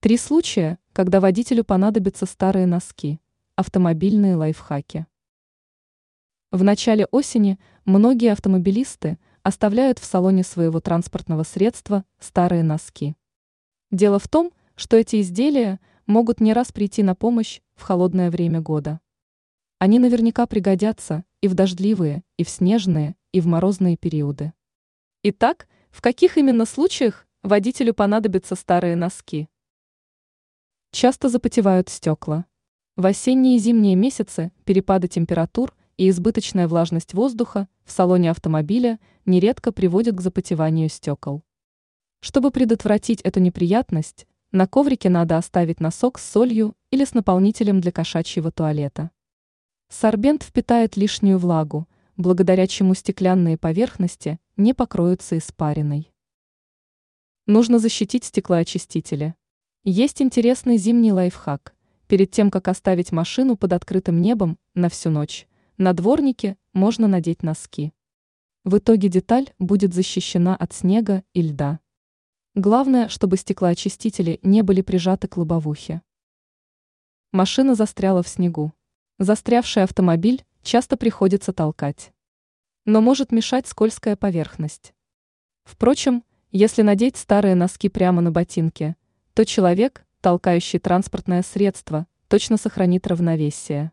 Три случая, когда водителю понадобятся старые носки. Автомобильные лайфхаки. В начале осени многие автомобилисты оставляют в салоне своего транспортного средства старые носки. Дело в том, что эти изделия могут не раз прийти на помощь в холодное время года. Они наверняка пригодятся и в дождливые, и в снежные, и в морозные периоды. Итак, в каких именно случаях водителю понадобятся старые носки? Часто запотевают стекла. В осенние и зимние месяцы перепады температур и избыточная влажность воздуха в салоне автомобиля нередко приводят к запотеванию стекол. Чтобы предотвратить эту неприятность, на коврике надо оставить носок с солью или с наполнителем для кошачьего туалета. Сорбент впитает лишнюю влагу, благодаря чему стеклянные поверхности не покроются испариной. Нужно защитить стеклоочистители. Есть интересный зимний лайфхак. Перед тем, как оставить машину под открытым небом на всю ночь, на дворнике можно надеть носки. В итоге деталь будет защищена от снега и льда. Главное, чтобы стеклоочистители не были прижаты к лобовухе. Машина застряла в снегу. Застрявший автомобиль часто приходится толкать. Но может мешать скользкая поверхность. Впрочем, если надеть старые носки прямо на ботинки, то человек, толкающий транспортное средство, точно сохранит равновесие.